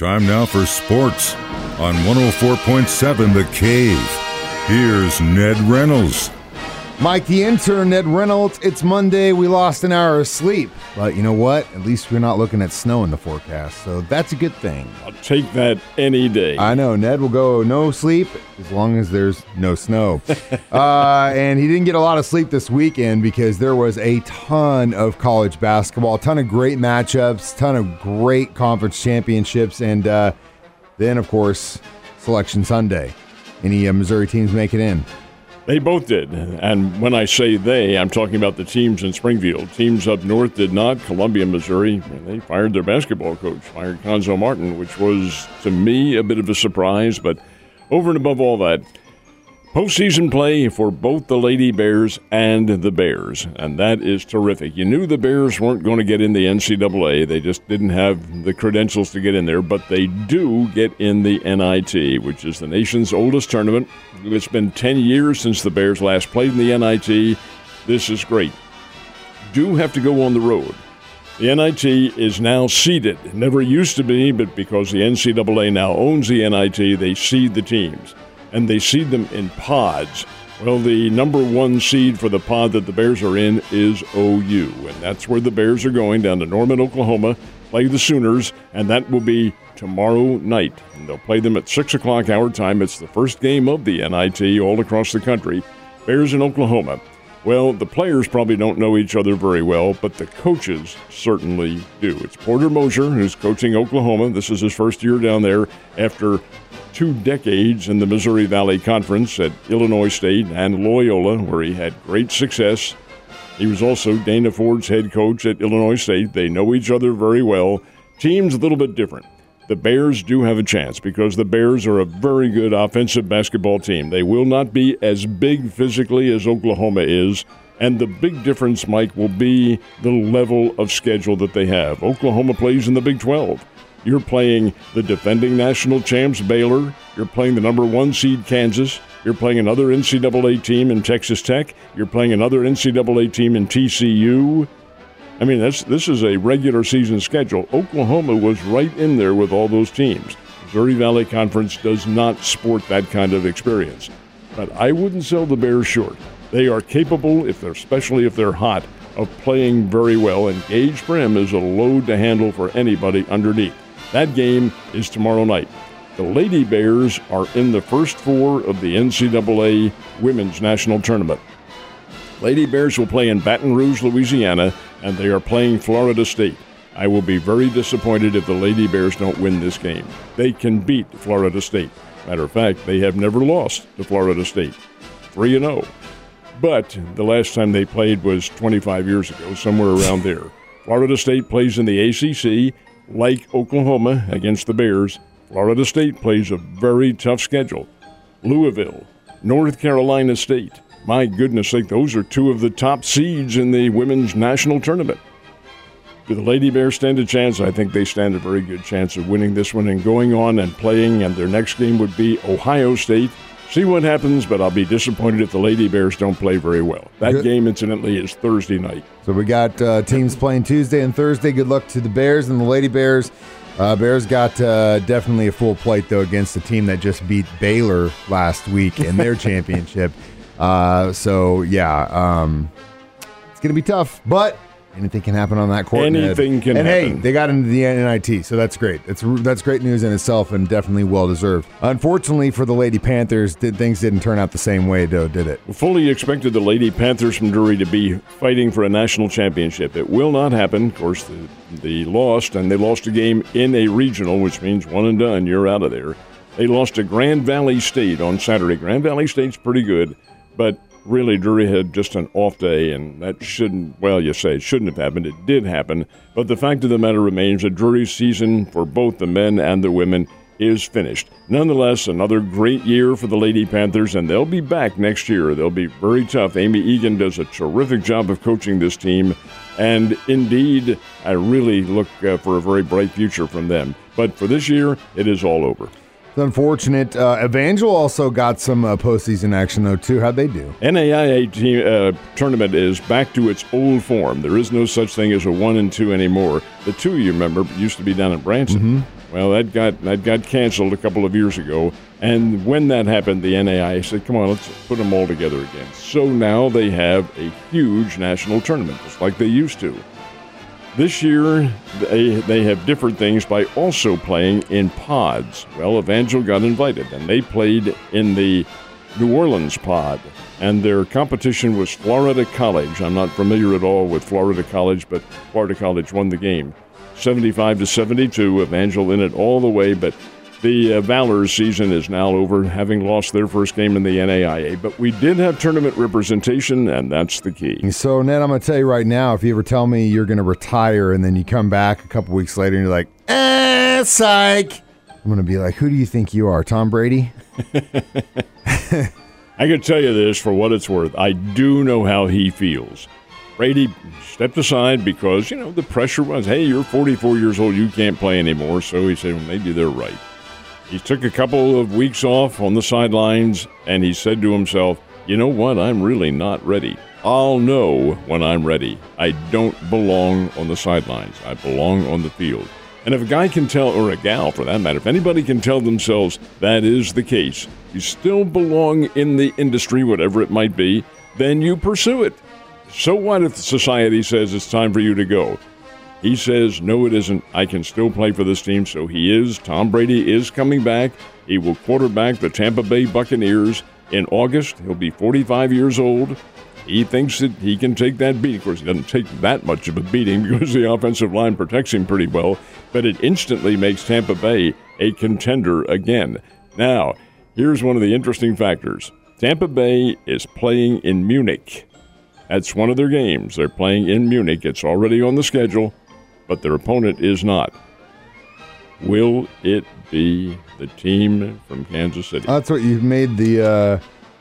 Time now for sports on 104.7 The Cave. Here's Ned Reynolds. Mike the intern, Ned Reynolds. It's Monday. We lost an hour of sleep. But you know what? At least we're not looking at snow in the forecast. So that's a good thing. I'll take that any day. I know. Ned will go no sleep as long as there's no snow. uh, and he didn't get a lot of sleep this weekend because there was a ton of college basketball, a ton of great matchups, ton of great conference championships, and uh, then, of course, Selection Sunday. Any uh, Missouri teams make it in? They both did. And when I say they, I'm talking about the teams in Springfield. Teams up north did not. Columbia, Missouri, they fired their basketball coach, fired Cuonzo Martin, which was, to me, a bit of a surprise. But over and above all that, Postseason play for both the Lady Bears and the Bears, and that is terrific. You knew the Bears weren't going to get in the NCAA, they just didn't have the credentials to get in there, but they do get in the NIT, which is the nation's oldest tournament. It's been 10 years since the Bears last played in the NIT. This is great. Do have to go on the road. The NIT is now seeded. Never used to be, but because the NCAA now owns the NIT, they seed the teams and they seed them in pods. Well, the number one seed for the pod that the Bears are in is OU, and that's where the Bears are going down to Norman, Oklahoma, play the Sooners, and that will be tomorrow night. And they'll play them at 6 o'clock our time. It's the first game of the NIT all across the country. Bears in Oklahoma. Well, the players probably don't know each other very well, but the coaches certainly do. It's Porter Moser, who's coaching Oklahoma. This is his first year down there after two decades in the Missouri Valley Conference at Illinois State and Loyola, where he had great success. He was also Dana Ford's head coach at Illinois State. They know each other very well. Team's a little bit different. The Bears do have a chance because the Bears are a very good offensive basketball team. They will not be as big physically as Oklahoma is, and the big difference, Mike, will be the level of schedule that they have. Oklahoma plays in the Big 12. You're playing the defending national champs Baylor. You're playing the number one seed Kansas. You're playing another NCAA team in Texas Tech. You're playing another NCAA team in TCU. I mean, this this is a regular season schedule. Oklahoma was right in there with all those teams. Missouri Valley Conference does not sport that kind of experience. But I wouldn't sell the Bears short. They are capable, if they're especially if they're hot, of playing very well. And Gaige Prim is a load to handle for anybody underneath. That game is tomorrow night. The Lady Bears are in the first four of the NCAA Women's National Tournament. Lady Bears will play in Baton Rouge, Louisiana, and they are playing Florida State. I will be very disappointed if the Lady Bears don't win this game. They can beat Florida State. Matter of fact, they have never lost to Florida State. 3 0. But the last time they played was 25 years ago, somewhere around there. Florida State plays in the ACC, like Oklahoma against the Bears, Florida State plays a very tough schedule. Louisville, North Carolina State. My goodness sake, those are two of the top seeds in the women's national tournament. Do the Lady Bears stand a chance? I think they stand a very good chance of winning this one and going on and playing. And their next game would be Ohio State. See what happens, but I'll be disappointed if the Lady Bears don't play very well. That good. game, incidentally, is Thursday night. So we got uh, teams playing Tuesday and Thursday. Good luck to the Bears and the Lady Bears. Uh, Bears got uh, definitely a full plate though against the team that just beat Baylor last week in their championship. Uh, so yeah, um, it's gonna be tough, but Anything can happen on that court. Anything Ned. can and happen. hey, they got into the NIT, so that's great. That's that's great news in itself, and definitely well deserved. Unfortunately for the Lady Panthers, did, things didn't turn out the same way, though, did it? Fully expected the Lady Panthers from Drury to be fighting for a national championship. It will not happen. Of course, the, the lost, and they lost a game in a regional, which means one and done. You're out of there. They lost to Grand Valley State on Saturday. Grand Valley State's pretty good, but really Drury had just an off day, and that shouldn't, well, you say it shouldn't have happened. It did happen. But the fact of the matter remains that Drury's season for both the men and the women is finished. Nonetheless, another great year for the Lady Panthers, and they'll be back next year. They'll be very tough. Amy Eagan does a terrific job of coaching this team, and indeed, I really look uh, for a very bright future from them. But for this year, it is all over. It's unfortunate. Uh, Evangel also got some uh, postseason action though too. How'd they do? NAIA team, uh, tournament is back to its old form. There is no such thing as a one and two anymore. The two you remember used to be down in Branson. Mm-hmm. Well, that got that got canceled a couple of years ago, and when that happened, the NAIA said, "Come on, let's put them all together again." So now they have a huge national tournament, just like they used to. This year, they, they have different things by also playing in pods. Well, Evangel got invited, and they played in the New Orleans pod, and their competition was Florida College. I'm not familiar at all with Florida College, but Florida College won the game. 75 to 72, Evangel in it all the way, but the uh, Valor season is now over, having lost their first game in the NAIA. But we did have tournament representation, and that's the key. So, Ned, I'm going to tell you right now if you ever tell me you're going to retire and then you come back a couple weeks later and you're like, eh, psych, I'm going to be like, who do you think you are, Tom Brady? I can tell you this for what it's worth. I do know how he feels. Brady stepped aside because, you know, the pressure was, hey, you're 44 years old, you can't play anymore. So he said, well, maybe they're right. He took a couple of weeks off on the sidelines and he said to himself, you know what? I'm really not ready. I'll know when I'm ready. I don't belong on the sidelines, I belong on the field. And if a guy can tell, or a gal for that matter, if anybody can tell themselves that is the case, you still belong in the industry, whatever it might be, then you pursue it. So what if society says it's time for you to go? He says, no, it isn't. I can still play for this team. So he is. Tom Brady is coming back. He will quarterback the Tampa Bay Buccaneers in August. He'll be 45 years old. He thinks that he can take that beating. Of course, he doesn't take that much of a beating because the offensive line protects him pretty well, but it instantly makes Tampa Bay a contender again. Now, here's one of the interesting factors Tampa Bay is playing in Munich. That's one of their games. They're playing in Munich. It's already on the schedule, but their opponent is not. Will it be the team from Kansas City? That's what you made the uh,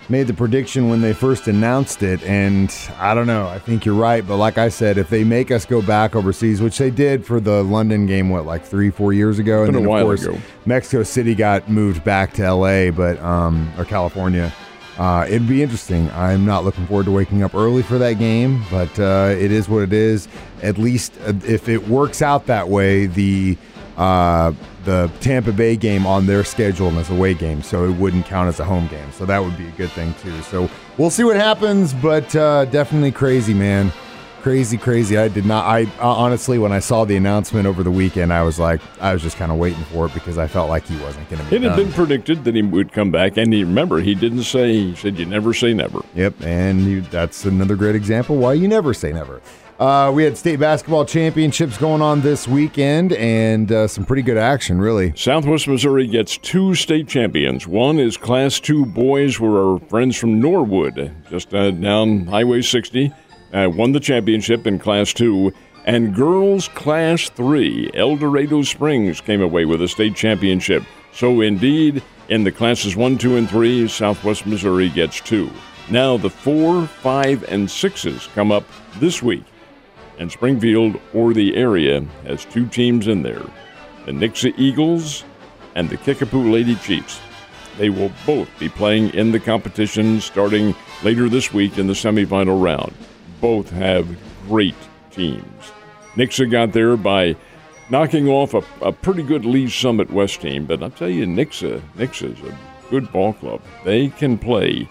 made the prediction when they first announced it, and I don't know. I think you're right, but like I said, if they make us go back overseas, which they did for the London game, what like three, four years ago, Been and then a of course ago. Mexico City got moved back to L.A., but um, or California. Uh, it'd be interesting. I'm not looking forward to waking up early for that game, but uh, it is what it is. At least uh, if it works out that way, the uh, the Tampa Bay game on their schedule and as a away game, so it wouldn't count as a home game. So that would be a good thing too. So we'll see what happens, but uh, definitely crazy, man. Crazy, crazy. I did not. I uh, honestly, when I saw the announcement over the weekend, I was like, I was just kind of waiting for it because I felt like he wasn't going to be It had done. been predicted that he would come back, and he remember he didn't say. He said, "You never say never." Yep, and you, that's another great example why you never say never. Uh, we had state basketball championships going on this weekend, and uh, some pretty good action, really. Southwest Missouri gets two state champions. One is Class 2 boys, who are our friends from Norwood, just uh, down Highway 60, uh, won the championship in Class 2. And girls Class 3, El Dorado Springs came away with a state championship. So, indeed, in the classes 1, 2, and 3, Southwest Missouri gets two. Now, the 4, 5, and 6s come up this week and Springfield or the area has two teams in there the Nixa Eagles and the Kickapoo Lady Chiefs. They will both be playing in the competition starting later this week in the semifinal round. Both have great teams. Nixa got there by knocking off a, a pretty good Lee Summit West team, but I'll tell you, Nixa, Nixa is a good ball club. They can play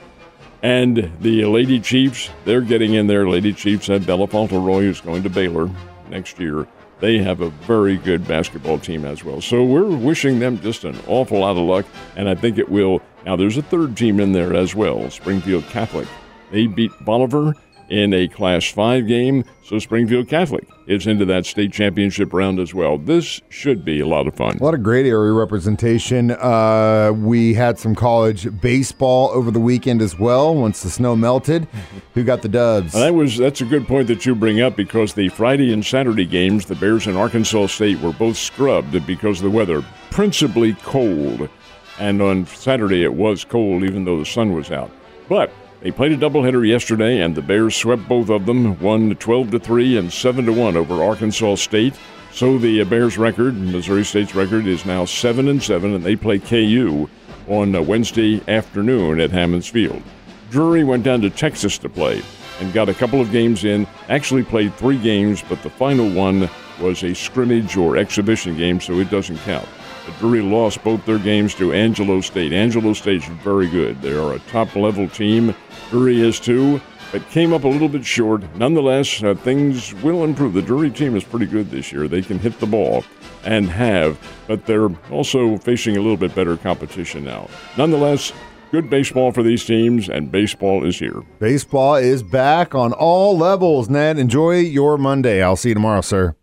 and the Lady Chiefs, they're getting in there. Lady Chiefs had Bella Fontleroy, who's going to Baylor next year. They have a very good basketball team as well. So we're wishing them just an awful lot of luck, and I think it will. Now, there's a third team in there as well Springfield Catholic. They beat Bolivar in a Class 5 game, so Springfield Catholic is into that state championship round as well. This should be a lot of fun. A lot of great area representation. Uh, we had some college baseball over the weekend as well. Once the snow melted, who got the dubs? That was that's a good point that you bring up because the Friday and Saturday games, the Bears and Arkansas State were both scrubbed because of the weather, principally cold. And on Saturday it was cold even though the sun was out. But they played a doubleheader yesterday and the Bears swept both of them, won 12 to 3 and 7 to 1 over Arkansas State. So the uh, Bears record, Missouri State's record is now 7 and 7 and they play KU on uh, Wednesday afternoon at Hammons Field. Drury went down to Texas to play and got a couple of games in. Actually played three games, but the final one was a scrimmage or exhibition game, so it doesn't count. Drury lost both their games to Angelo State. Angelo State's very good. They are a top level team. Drury is too, but came up a little bit short. Nonetheless, uh, things will improve. The Drury team is pretty good this year. They can hit the ball and have, but they're also facing a little bit better competition now. Nonetheless, good baseball for these teams, and baseball is here. Baseball is back on all levels, Ned. Enjoy your Monday. I'll see you tomorrow, sir.